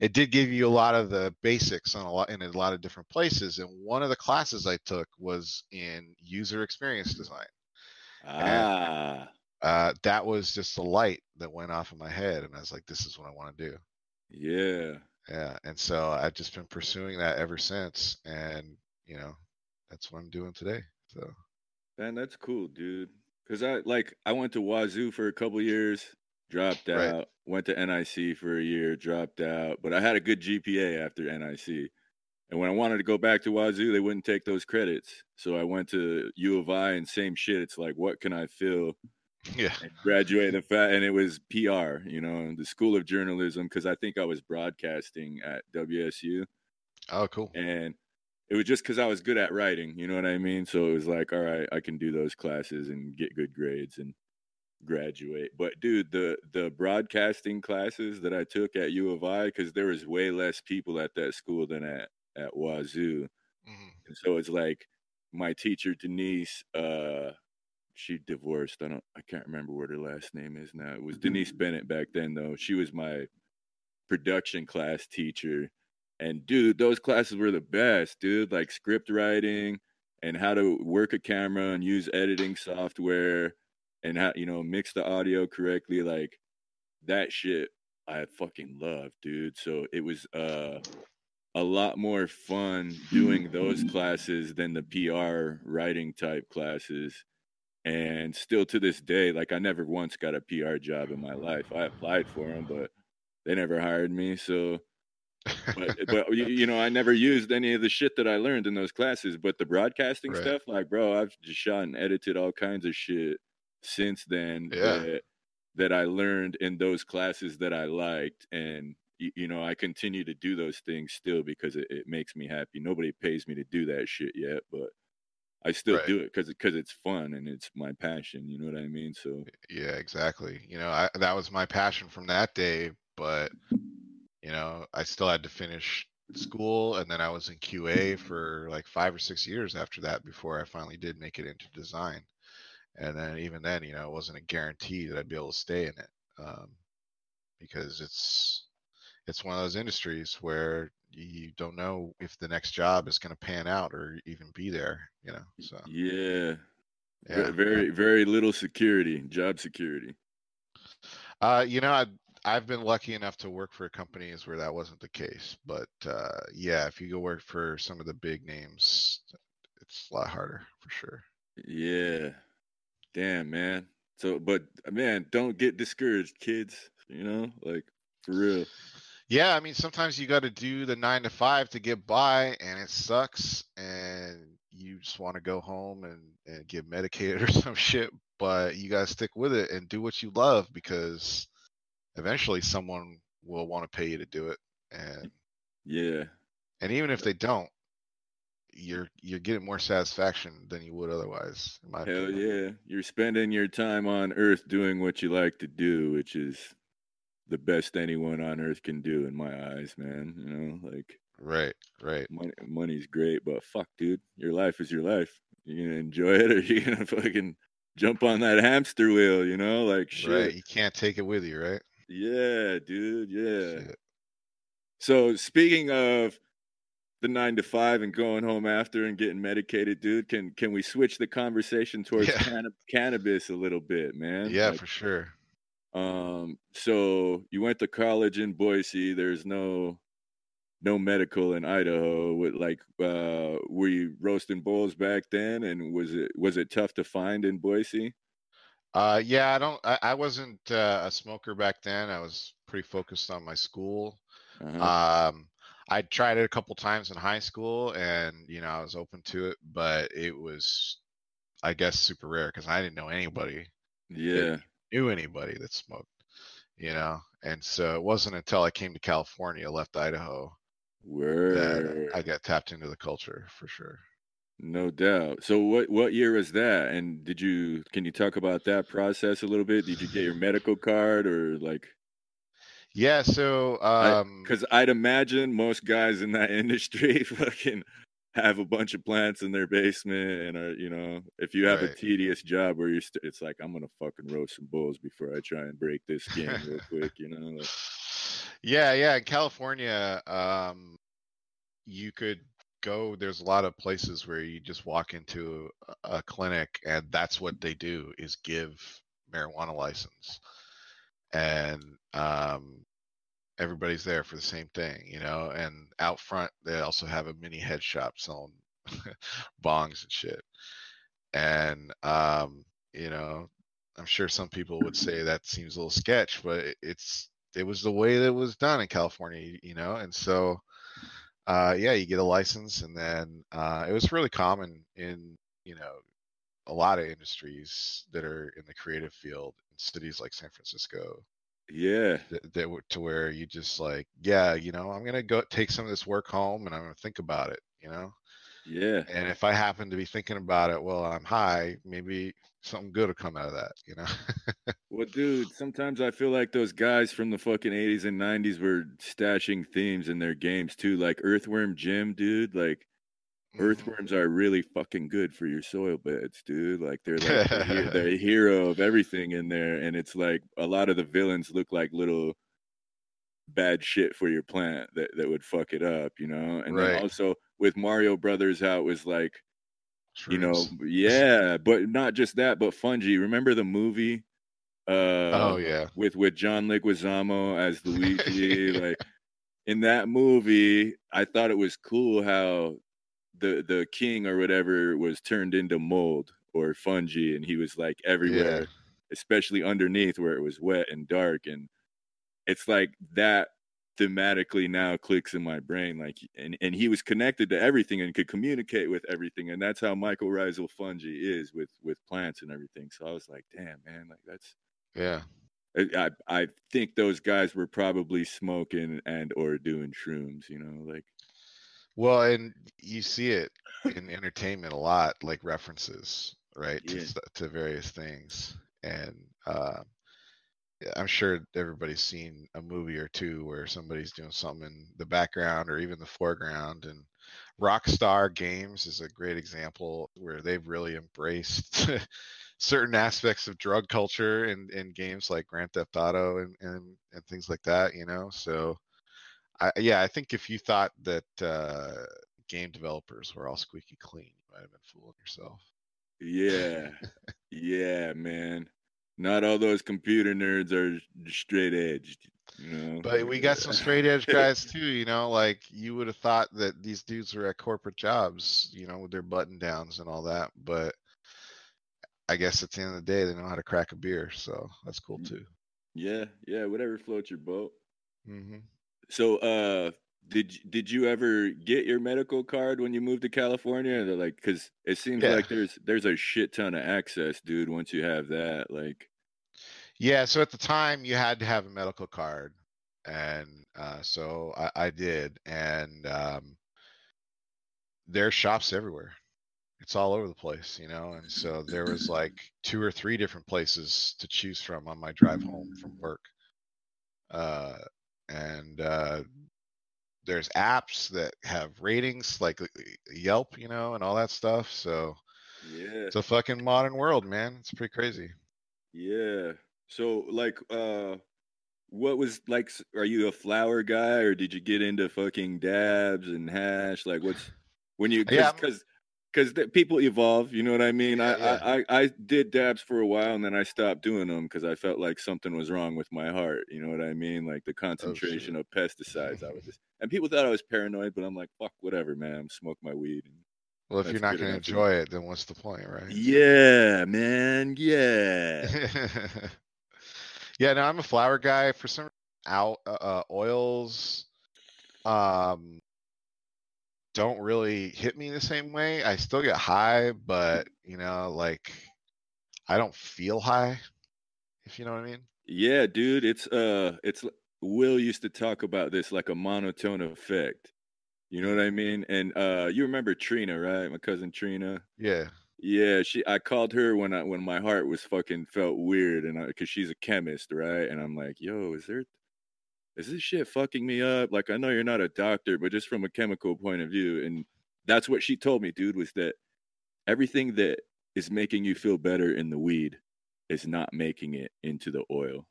it did give you a lot of the basics on a lot in a lot of different places and one of the classes i took was in user experience design
ah,
uh that was just a light that went off in my head and i was like this is what i want to do
yeah.
yeah and so i've just been pursuing that ever since and you know that's what i'm doing today so
Man, that's cool, dude. Cause I like I went to Wazoo for a couple years, dropped
Right.
out. Went to NIC for a year, dropped out. But I had a good GPA after NIC. And when I wanted to go back to Wazoo, they wouldn't take those credits. So I went to U of I and same shit. It's like, what can I fill
yeah
and graduate the fat and it was PR, you know, the School of Journalism, because I think I was broadcasting at WSU.
oh cool
and it was just because I was good at writing, you know what I mean? So it was like, all right, I can do those classes and get good grades and graduate. But dude, the the broadcasting classes that I took at U of I, because there was way less people at that school than at at Wazoo,
Mhm.
and so it's like my teacher Denise, uh, she divorced. I don't, I can't remember what her last name is now. It was Denise Bennett back then, though. She was my production class teacher, and dude, those classes were the best, dude. Like script writing and how to work a camera and use editing software and how you know mix the audio correctly. Like that shit, I fucking love, dude. So it was uh a lot more fun doing those classes than the PR writing type classes. And still to this day, like I never once got a PR job in my life. I applied for them, but they never hired me. So, but but you, you know, I never used any of the shit that I learned in those classes. But the broadcasting
Right.
stuff, like, bro, I've just shot and edited all kinds of shit since then
Yeah.
that that I learned in those classes that I liked, and y- you know, I continue to do those things still because it, it makes me happy. Nobody pays me to do that shit yet, but I still
Right.
do it because because it's fun and it's my passion. You know what I mean? So
yeah exactly you know I, that was my passion from that day but you know i still had to finish school and then i was in qa for like five or six years after that before i finally did make it into design. And then even then you know it wasn't a guarantee that i'd be able to stay in it um, because it's it's one of those industries where you don't know if the next job is going to pan out or even be there you know so.
Yeah,
yeah.
very very little security, job security.
Uh, you know, I, I've been lucky enough to work for companies where that wasn't the case. But uh, yeah, if you go work for some of the big names, it's a lot harder for sure.
Yeah. Damn, man. So, but man, don't get discouraged, kids. You know, like for real.
Yeah, I mean, sometimes you got to do the nine to five to get by, and it sucks, and you just want to go home and, and get medicated or some shit. But you got to stick with it and do what you love because eventually someone will want to pay you to do it. And
yeah,
and even if they don't, you're you're getting more satisfaction than you would otherwise.
Hell opinion. yeah, you're spending your time on Earth doing what you like to do, which is the best anyone on Earth can do in my eyes, man. You know, like
right, right.
Money, money's great, but fuck, dude, your life is your life. you're gonna enjoy it, or you're gonna fucking jump on that hamster wheel? You know, like shit.
Right, you can't take it with you, right?
Yeah, dude. Yeah. Shit. So speaking of the nine to five and going home after and getting medicated, dude. Can can we switch the conversation towards yeah. canna- cannabis a little bit, man?
Yeah, like, for sure.
Um, so you went to college in Boise. There's no no medical in Idaho. With like, uh, were you roasting bowls back then? And was it was it tough to find in Boise?
Uh, yeah, I don't. I, I wasn't uh, a smoker back then. I was pretty focused on my school. Uh-huh. Um, I tried it a couple times in high school, and you know I was open to it, but it was, I guess, super rare because I didn't know anybody.
Yeah,
knew anybody that smoked, you know, and so it wasn't until I came to California, left Idaho,
where that
I got tapped into the culture for sure.
No doubt. So what what year was that? And did you can you talk about that process a little bit? Did you get your medical card or like
yeah, so um
because I'd imagine most guys in that industry fucking have a bunch of plants in their basement and are you know if you have right. a tedious job where you're st- it's like i'm gonna fucking roast some bulls before i try and break this game real quick you know like...
yeah yeah in california um you could go there's a lot of places where you just walk into a clinic and that's what they do is give marijuana license and um, everybody's there for the same thing, you know. And out front, they also have a mini head shop selling bongs and shit. And um, you know, I'm sure some people would say that seems a little sketch, but it's it was the way that it was done in California, you know. And so, uh, yeah, you get a license, and then uh, it was really common in you know a lot of industries that are in the creative field in cities like San Francisco.
Yeah.
That, that to where you just like, yeah, you know, I'm gonna go take some of this work home and I'm gonna think about it, you know.
Yeah.
And if I happen to be thinking about it while I'm high, maybe something good will come out of that, you know.
well, dude, sometimes I feel like those guys from the fucking 80s and 90s were stashing themes in their games too, like Earthworm Jim, dude. Like Mm-hmm. Earthworms are really fucking good for your soil beds, dude. Like they're like the, the hero of everything in there, and it's like a lot of the villains look like little bad shit for your plant that, that would fuck it up, you know. And right. then also with Mario Brothers, how it was like, Shrooms. you know, yeah, but not just that, but fungi. Remember the movie?
Uh, oh yeah,
with with John Leguizamo as Luigi, like in that movie, I thought it was cool how the the king or whatever was turned into mold or fungi and he was like everywhere yeah. especially underneath where it was wet and dark and it's like that thematically now clicks in my brain like and, and he was connected to everything and could communicate with everything and that's how mycorrhizal fungi is with with plants and everything so i was like damn man like that's
yeah
I, I think those guys were probably smoking and or doing shrooms you know like
well, and you see it in entertainment a lot, like references, right, yeah. to, to various things. And I'm sure everybody's seen a movie or two where somebody's doing something in the background or even the foreground. And Rockstar Games is a great example where they've really embraced certain aspects of drug culture in, in games like Grand Theft Auto and, and, and things like that, you know? So I, yeah, I think if you thought that uh, game developers were all squeaky clean, you might have been fooling yourself.
Yeah, yeah, man. Not all those computer nerds are straight edged. You know?
But we got some straight edge guys too, you know, like you would have thought that these dudes were at corporate jobs, you know, with their button downs and all that. But I guess at the end of the day, they know how to crack a beer, so that's cool too.
Yeah, yeah, whatever floats your boat.
hmm
So, uh, did did you ever get your medical card when you moved to California? They're like, because it seems
Yeah.
like there's there's a shit ton of access, dude. Once you have that, like,
Yeah, so at the time you had to have a medical card, and uh, so I, I did, and um, there's shops everywhere. It's all over the place, you know, and so there was like two or three different places to choose from on my drive home from work. Uh, and uh, there's apps that have ratings like Yelp, you know, and all that stuff. So
yeah,
it's a fucking modern world, man. It's pretty crazy.
yeah. So, like, uh, what was like? Are you a flower guy, or did you get into fucking dabs and hash? Like, what's when you
Yeah,
because because people evolve. You know what I mean?
Yeah,
I,
yeah.
I I I did dabs for a while, and then I stopped doing them because I felt like something was wrong with my heart. You know what I mean? Like the concentration of pesticides. I was just and people thought I was paranoid, but I'm like, fuck, whatever, man. Smoke my weed. And,
Well, if
That's
you're not going to enjoy it, then what's the point, right?
yeah, man. Yeah.
yeah, no, I'm a flower guy. For some out uh, uh, oils, um, don't really hit me the same way. I still get high, but you know, like I don't feel high. If you know what I mean.
Yeah, dude, it's uh it's Will used to talk about this like a monotone effect. You know what I mean? And uh you remember Trina, right? My cousin Trina.
Yeah.
Yeah, she I called her when I when my heart was fucking felt weird and I cuz she's a chemist, right? And I'm like, "Yo, is there is this shit fucking me up? Like I know you're not a doctor, but just from a chemical point of view." And that's what she told me, dude, was that everything that is making you feel better in the weed is not making it into the oil.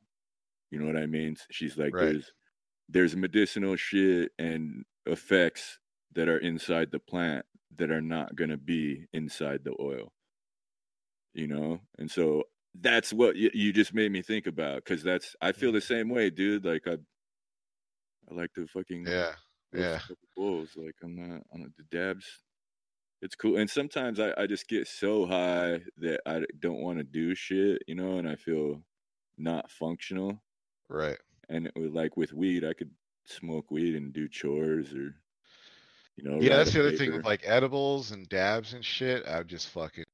You know what I mean? She's like,
Right.
there's there's medicinal shit and effects that are inside the plant that are not gonna be inside the oil. You know, and so that's what you, you just made me think about because that's I feel the mm. same way, dude. Like I, I like to fucking
Yeah. Yeah.
bowls. Like I'm not on the dabs. It's cool, and sometimes I, I just get so high that I don't want to do shit, you know, and I feel not functional.
Right.
And it was like with weed, I could smoke weed and do chores or, you know.
Yeah, that's the other thing with like edibles and dabs and shit. I would just fucking,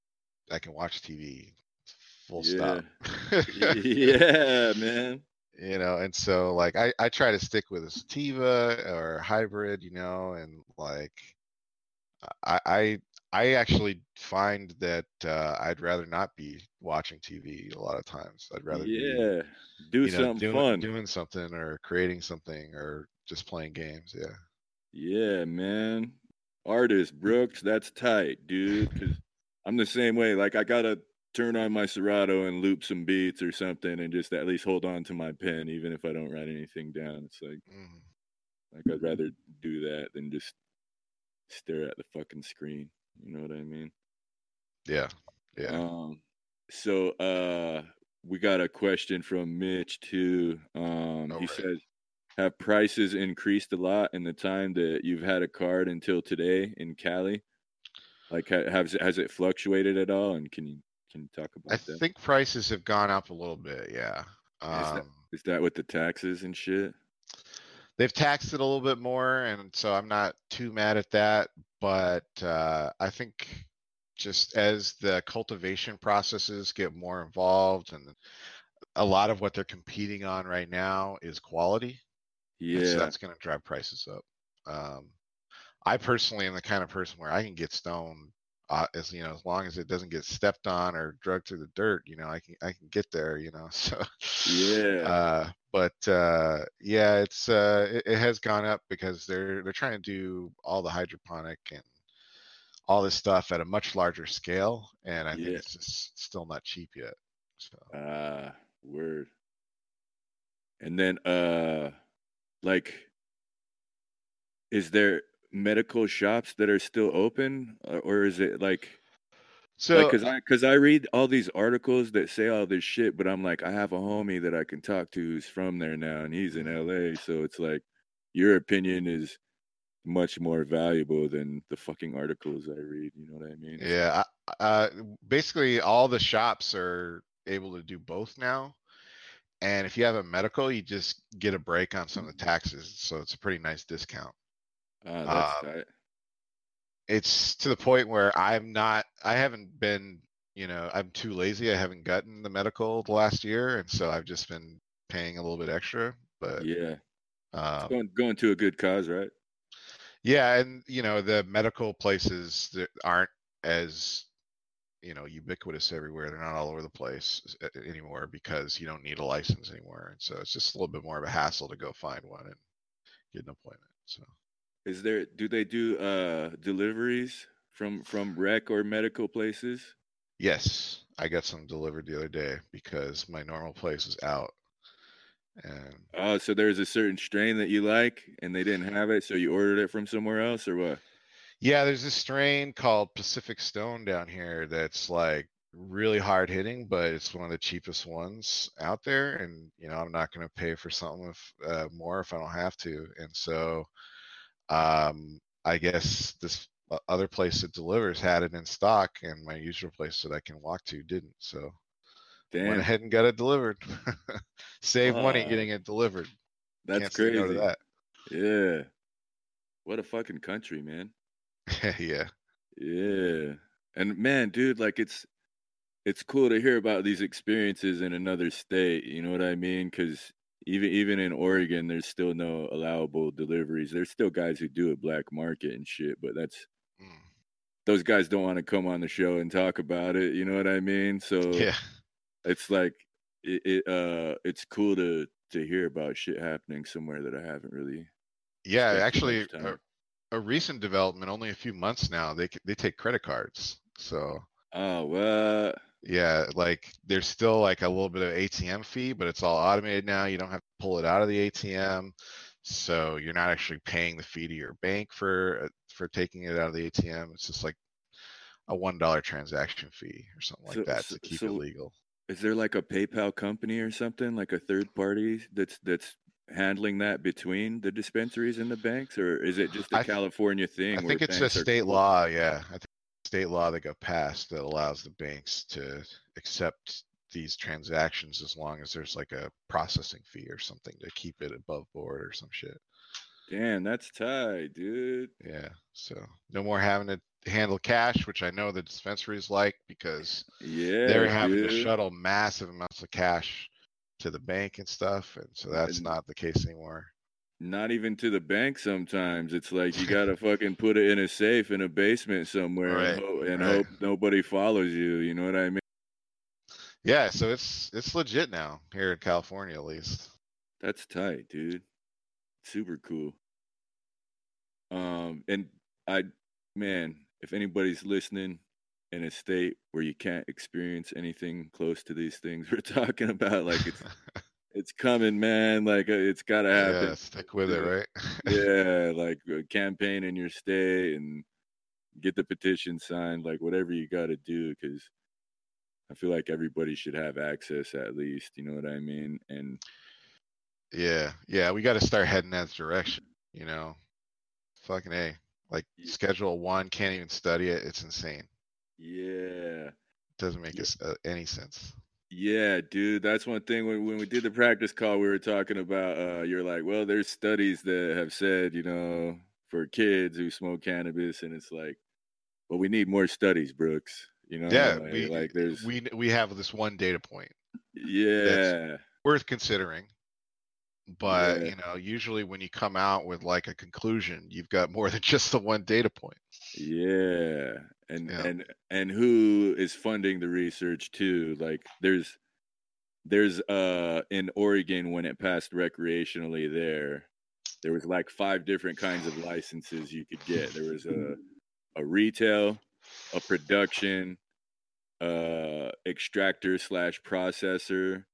I can watch TV, full stop.
yeah, man.
you know, and so like I I try to stick with a sativa or hybrid, you know, and like I I I actually find that uh, I'd rather not be watching TV a lot of times. I'd rather be
Yeah, do
you know
something
doing
fun.
doing something or creating something or just playing games. Yeah.
Yeah, man. Artist Brooks, that's tight, dude. Because I'm the same way. Like I gotta turn on my Serato and loop some beats or something, and just at least hold on to my pen, even if I don't write anything down. It's like
Mhm.
like I'd rather do that than just stare at the fucking screen. You know what I mean?
Yeah. Yeah.
Um. So, uh, we got a question from Mitch too. Um, he
right.
says, "Have prices increased a lot in the time that you've had a card until today in Cali? Like, has has it fluctuated at all? And can you can you talk
I
about that?
I think prices have gone up a little bit. Yeah. Um,
Is that with the taxes and shit?
they've taxed it a little bit more and so i'm not too mad at that but uh, i think just as the cultivation processes get more involved and a lot of what they're competing on right now is quality
Yeah,
so that's going to drive prices up. Um, i personally am the kind of person where i can get stoned uh, as you know as long as it doesn't get stepped on or drugged through the dirt you know i can i can get there you know so
yeah,
uh but uh yeah it's uh it, it has gone up because they're they're trying to do all the hydroponic and all this stuff at a much larger scale and i think it's just still not cheap yet so.
Ah, word. And then, uh, like, is there medical shops that are still open, or, or is it like?
so
because I because I read all these articles that say all this shit, but I'm like, I have a homie that I can talk to who's from there now, and he's in. LA. So it's like, your opinion is much more valuable than the fucking articles I read. You know what I mean?
Yeah. Uh, basically, all the shops are able to do both now. And if you have a medical, you just get a break on some of the taxes. So it's a pretty nice discount.
Uh, that's um,
it's to the point where I'm not, I haven't been, you know, I'm too lazy. I haven't gotten the medical the last year. And so I've just been paying a little bit extra. But
yeah, um, going, going to a good cause, right?
Yeah. And, you know, the medical places that aren't as you know ubiquitous everywhere they're not all over the place anymore because you don't need a license anymore and so it's just a little bit more of a hassle to go find one and get an appointment so.
Is there do they do uh deliveries from from rec or medical places?
Yes i got some delivered the other day because my normal place is out and
oh so there's a certain strain that you like and they didn't have it so you ordered it from somewhere else or what
yeah, there's this strain called Pacific Stone down here that's like really hard hitting, but it's one of the cheapest ones out there. And you know, I'm not going to pay for something if, uh, more if I don't have to. And so, um, I guess this other place that delivers had it in stock, and my usual place that I can walk to didn't. So, Damn. went ahead and got it delivered. Save uh, money getting it delivered.
That's Can't crazy. That. Yeah. What a fucking country, man.
yeah.
Yeah. And man, dude, like it's it's cool to hear about these experiences in another state, you know what I mean? Cuz even even in Oregon there's still no allowable deliveries. There's still guys who do a black market and shit, but that's mm. those guys don't want to come on the show and talk about it, you know what I mean? So
Yeah.
It's like it, it uh it's cool to to hear about shit happening somewhere that I haven't really
yeah, actually, uh, a recent development, only a few months now. They they take credit cards. So
oh what?
Yeah, like there's still like a little bit of ATM fee, but it's all automated now. You don't have to pull it out of the ATM, so you're not actually paying the fee to your bank for uh, for taking it out of the ATM. It's just like a one dollar transaction fee or something like so, that to keep so it legal.
Is there like a PayPal company or something like a third party that's that's handling that between the dispensaries and the banks, or is it just a I California thing?
I think it's a state law. Yeah, I think state law that got passed that allows the banks to accept these transactions as long as there's like a processing fee or something to keep it above board or some shit.
Damn, that's tight, dude.
Yeah. So no more having to handle cash, which I know the dispensaries like because
yeah,
they're having dude. to shuttle massive amounts of cash to the bank and stuff, and so that's not the case anymore.
Not even to the bank. Sometimes it's like you gotta fucking put it in a safe in a basement somewhere right, and, hope, and right. hope nobody follows you. You know what I mean?
Yeah, so it's it's legit now here in California, at least.
That's tight, dude. Super cool. Um, and I, man, if anybody's listening in a state where you can't experience anything close to these things we're talking about like it's it's coming man like uh, it's gotta happen.
Yeah, stick with it right?
Yeah like uh, campaign in your state and get the petition signed like whatever you gotta do because i feel like everybody should have access at least you know what i mean? And
yeah yeah we got to start heading that direction you know? Fucking a like schedule one can't even study it it's insane
yeah.
Doesn't make yeah. uh, any sense.
Yeah, dude. That's one thing when, when we did the practice call, we were talking about, uh, you're like, well, there's studies that have said, you know, for kids who smoke cannabis, and it's like, well, we need more studies, Brooks. You know,
yeah, like, we, like there's we we have this one data point.
Yeah,
worth considering but yeah. you know usually when you come out with like a conclusion you've got more than just the one data point
yeah and yeah. and and who is funding the research too like there's there's uh in oregon when it passed recreationally there there was like five different kinds of licenses you could get there was a a retail a production uh extractor slash processor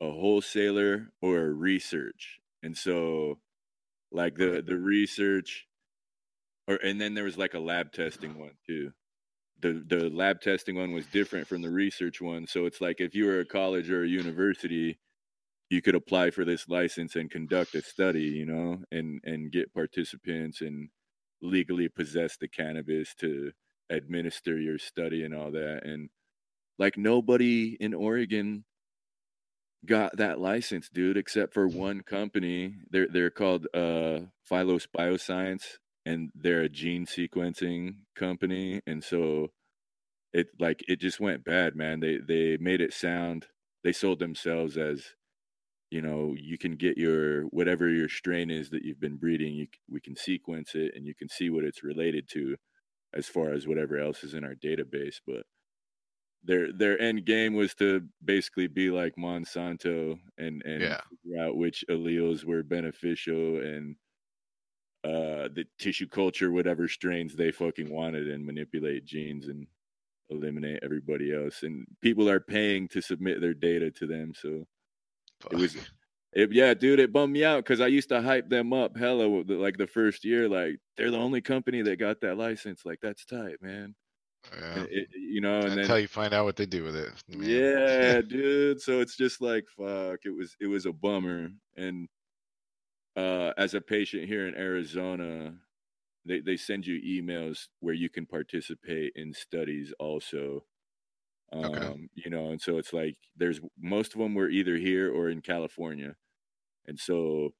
a wholesaler or a research. And so like the the research or and then there was like a lab testing one too. The the lab testing one was different from the research one. So it's like if you were a college or a university, you could apply for this license and conduct a study, you know, and and get participants and legally possess the cannabis to administer your study and all that and like nobody in Oregon got that license, dude, except for one company. They're they're called uh Phylos Bioscience and they're a gene sequencing company and so it like it just went bad, man. They they made it sound they sold themselves as you know, you can get your whatever your strain is that you've been breeding, you we can sequence it and you can see what it's related to as far as whatever else is in our database, but their their end game was to basically be like Monsanto and and
Yeah.
figure out which alleles were beneficial and uh the tissue culture whatever strains they fucking wanted and manipulate genes and eliminate everybody else. And people are paying to submit their data to them so it was it, yeah dude it bummed me out because i used to hype them up hella like the first year like they're the only company that got that license. Like that's tight man
Yeah.
It- you know and then
Until you find out what they do with it. man.
yeah, dude. So it's just like fuck. It was it was a bummer. And uh as a patient here in Arizona, they, they send you emails where you can participate in studies also. Um,
Okay.
you know, and so it's like there's most of them were either here or in California. And so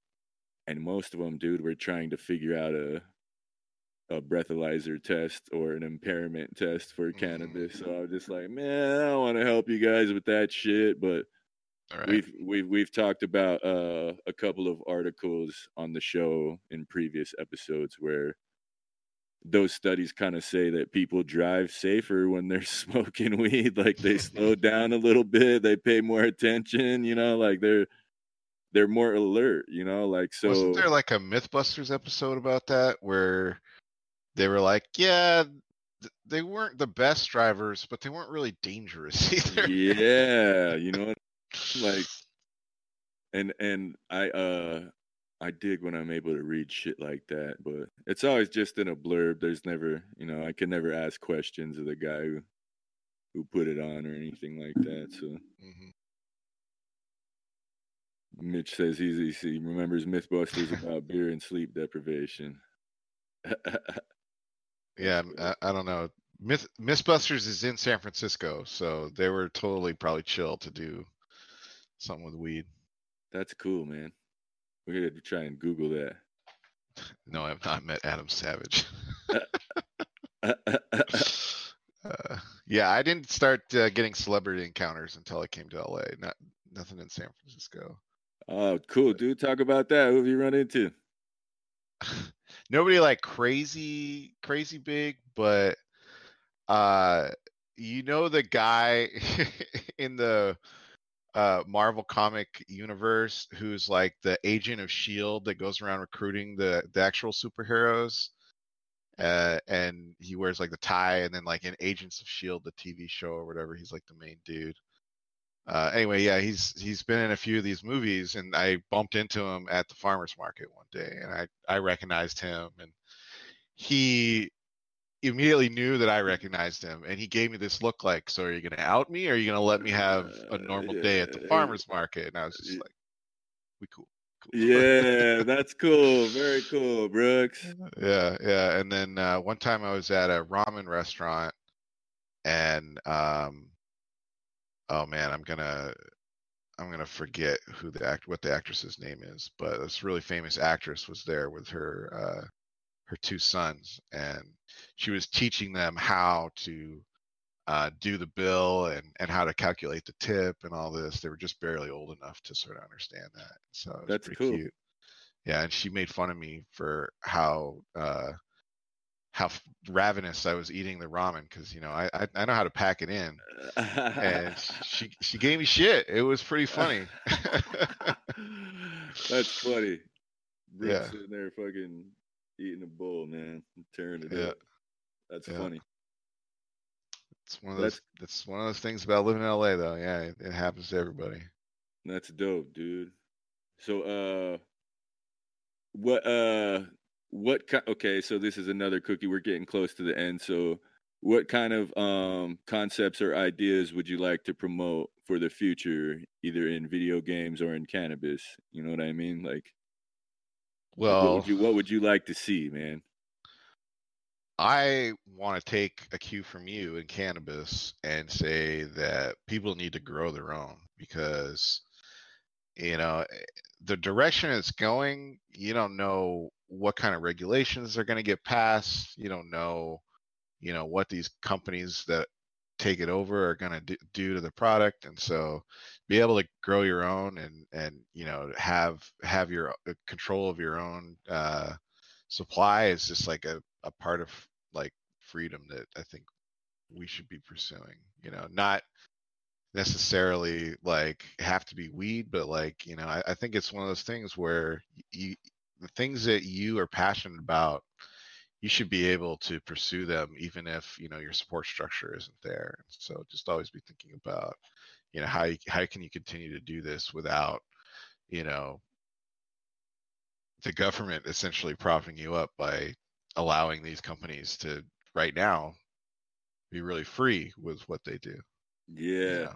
and most of them, dude, we're trying to figure out a a breathalyzer test or an impairment test for
Mhm.
cannabis. So I was just like, man, I don't want to help you guys with that shit. But
All right.
we've we've we've talked about uh, a couple of articles on the show in previous episodes where those studies kind of say that people drive safer when they're smoking weed. Like they slow down a little bit, they pay more attention. You know, like they're they're more alert. You know, like so.
Wasn't there like a MythBusters episode about that where they were like, yeah, th- they weren't the best drivers, but they weren't really dangerous either.
yeah, you know, like and and I uh I dig when I'm able to read shit like that, but it's always just in a blurb. There's never, you know, I can never ask questions of the guy who who put it on or anything like that. So
Mhm.
Mitch says he's he remembers MythBusters about beer and sleep deprivation.
Yeah, I don't know. Myth MythBusters is in San Francisco, so they were totally probably chill to do something with weed.
That's cool, man. We're gonna try and Google that.
No, I've not met Adam Savage. uh, yeah, I didn't start uh, getting celebrity encounters until I came to LA. Not nothing in San Francisco.
oh, cool, dude. Talk about that. Who have you run into?
Nobody like crazy, crazy big, but uh, you know the guy in the uh Marvel comic universe who's like the agent of Shield that goes around recruiting the the actual superheroes. Uh, and he wears like the tie, and then like in Agents of Shield, the TV show or whatever, he's like the main dude. Uh, anyway, yeah, he's he's been in a few of these movies, and I bumped into him at the farmers market one day, and I I recognized him, and he immediately knew that I recognized him, and he gave me this look like, "So are you gonna out me, or are you gonna let me have a normal day at the
Uh,
farmers market?" And I was just like, "We cool." cool."
Yeah, that's cool. Very cool, Brooks.
yeah, yeah. And then uh, one time I was at a ramen restaurant, and um, oh man, I'm gonna I'm gonna forget who the act what the actress's name is, but this really famous actress was there with her uh, her two sons, and she was teaching them how to uh, do the bill and and how to calculate the tip and all this. They were just barely old enough to sort of understand that. So
That's
pretty
cool.
cute. Yeah, and she made fun of me for how uh, how ravenous I was eating the ramen because you know I, I I know how to pack it in, and she she gave me shit. It was pretty funny.
That's funny. Brooks
Yeah.
sitting there fucking eating a bowl, man, tearing it
Yeah.
up. That's
Yeah.
funny.
It's one of those. That's one of those things about living in LA, though. Yeah, it, it happens to everybody.
That's dope, dude. So, uh, what, uh, what kind? Okay, so this is another cookie. We're getting close to the end. So, what kind of um concepts or ideas would you like to promote for the future, either in video games or in cannabis? You know what I mean? Like,
well, what
would you what would you like to see, man?
I want to take a cue from you in cannabis and say that people need to grow their own because you know the direction it's going you don't know what kind of regulations are going to get passed. You don't know you know what these companies that take it over are going to do to the product. And so be able to grow your own and and you know have have your uh, control of your own uh supply is just like a, a part of like freedom that i think we should be pursuing you know not necessarily like have to be weed but like you know I, I think it's one of those things where you the things that you are passionate about you should be able to pursue them even if you know your support structure isn't there. So just always be thinking about you know how you, how can you continue to do this without you know the government essentially propping you up by allowing these companies to right now be really free with what they do
yeah. You know?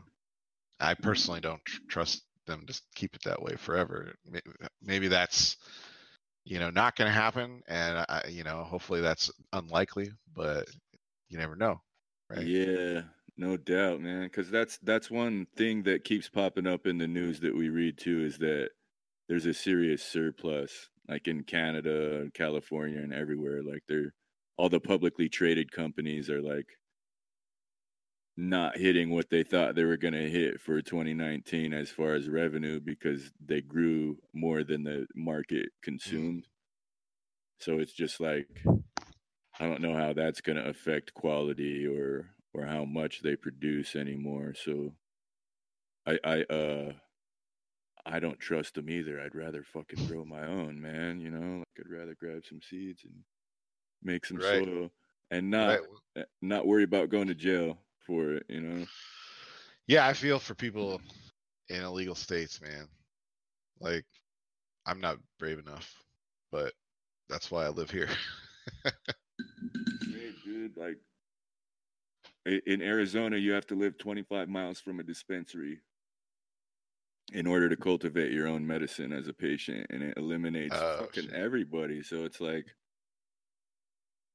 i personally don't tr- trust them to keep it that way forever. Maybe that's you know not going to happen and I, you know hopefully that's unlikely but you never know
right? Yeah no doubt man because that's that's one thing that keeps popping up in the news that we read too is that there's a serious surplus like in canada and california and everywhere like they're all the publicly traded companies are like not hitting what they thought they were going to hit for 2019 as far as revenue because they grew more than the market mm. consumed. So it's just like I don't know how that's going to affect quality or or how much they produce anymore. So I I uh I don't trust them either. I'd rather fucking grow my own, man, you know? Like I'd rather grab some seeds and make some right. soil and not right. Eh, not worry about going to jail for it, you know.
Yeah, I feel for people in illegal states, man. Like, I'm not brave enough, but that's why I live here.
hey, dude, like in Arizona, you have to live 25 miles from a dispensary in order to cultivate your own medicine as a patient, and it eliminates oh, fucking shit. everybody. So it's like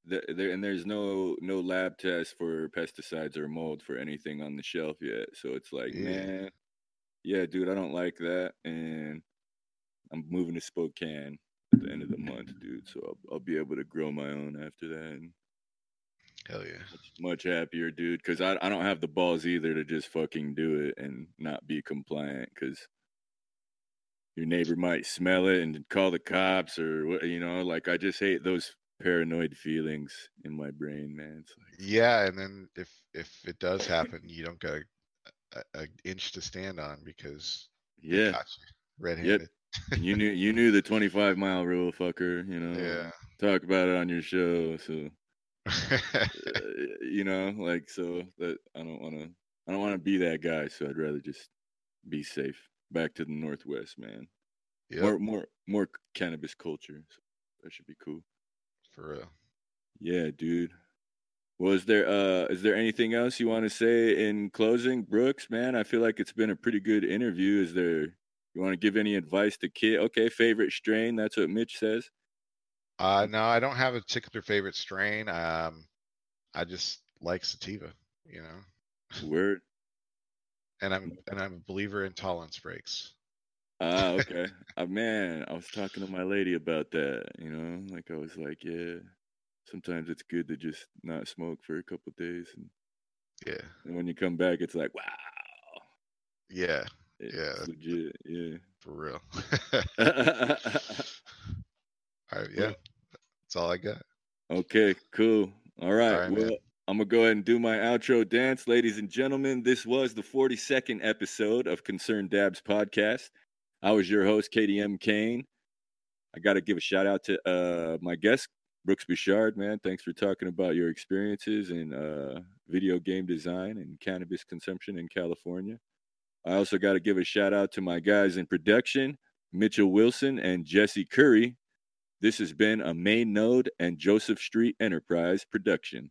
there and there's no no lab test for pesticides or mold for anything on the shelf yet. So it's like, yeah. man, yeah, dude, I don't like that, and I'm moving to Spokane at the end of the month, dude. So I'll, I'll be able to grow my own after that. And
Hell yeah,
much, much happier, dude. Because I I don't have the balls either to just fucking do it and not be compliant. Because your neighbor might smell it and call the cops or what you know like i just hate those paranoid feelings in my brain, man.
Like... Yeah, and then if if it does happen, you don't got an inch to stand on because
yeah, red-handed. Yep. you knew you knew the 25 mile rule, fucker. You know,
yeah.
Talk about it on your show, so uh, you know, like so that I don't want to. I don't want to be that guy, so I'd rather just be safe. Back to the Northwest, man. Yep. More, more, more cannabis culture. So that should be cool
for real.
Yeah, dude. Was is there uh is there anything else you want to say in closing, Brooks? Man, I feel like it's been a pretty good interview. Is there you want to give any advice to kid? Okay, favorite strain. That's what Mitch says.
Uh, no, I don't have a particular favorite strain. Um, I just like sativa. You know.
Word.
and I'm and I'm a believer in tolerance breaks.
Ah, okay. uh, man, I was talking to my lady about that. You know, like I was like, yeah, sometimes it's good to just not smoke for a couple days, and
yeah,
and when you come back, it's like, wow.
Yeah. It's yeah.
Legit. Yeah.
For real. all right. Yeah. That's all I got.
Okay. Cool. All right. All right well. Man. I'm going to go ahead and do my outro dance. Ladies and gentlemen, this was the 42nd episode of Concerned Dabs podcast. I was your host, KDM Kane. I got to give a shout out to uh, my guest, Brooks Bouchard, man. Thanks for talking about your experiences in uh, video game design and cannabis consumption in California. I also got to give a shout out to my guys in production, Mitchell Wilson and Jesse Curry. This has been a Main Node and Joseph Street Enterprise production.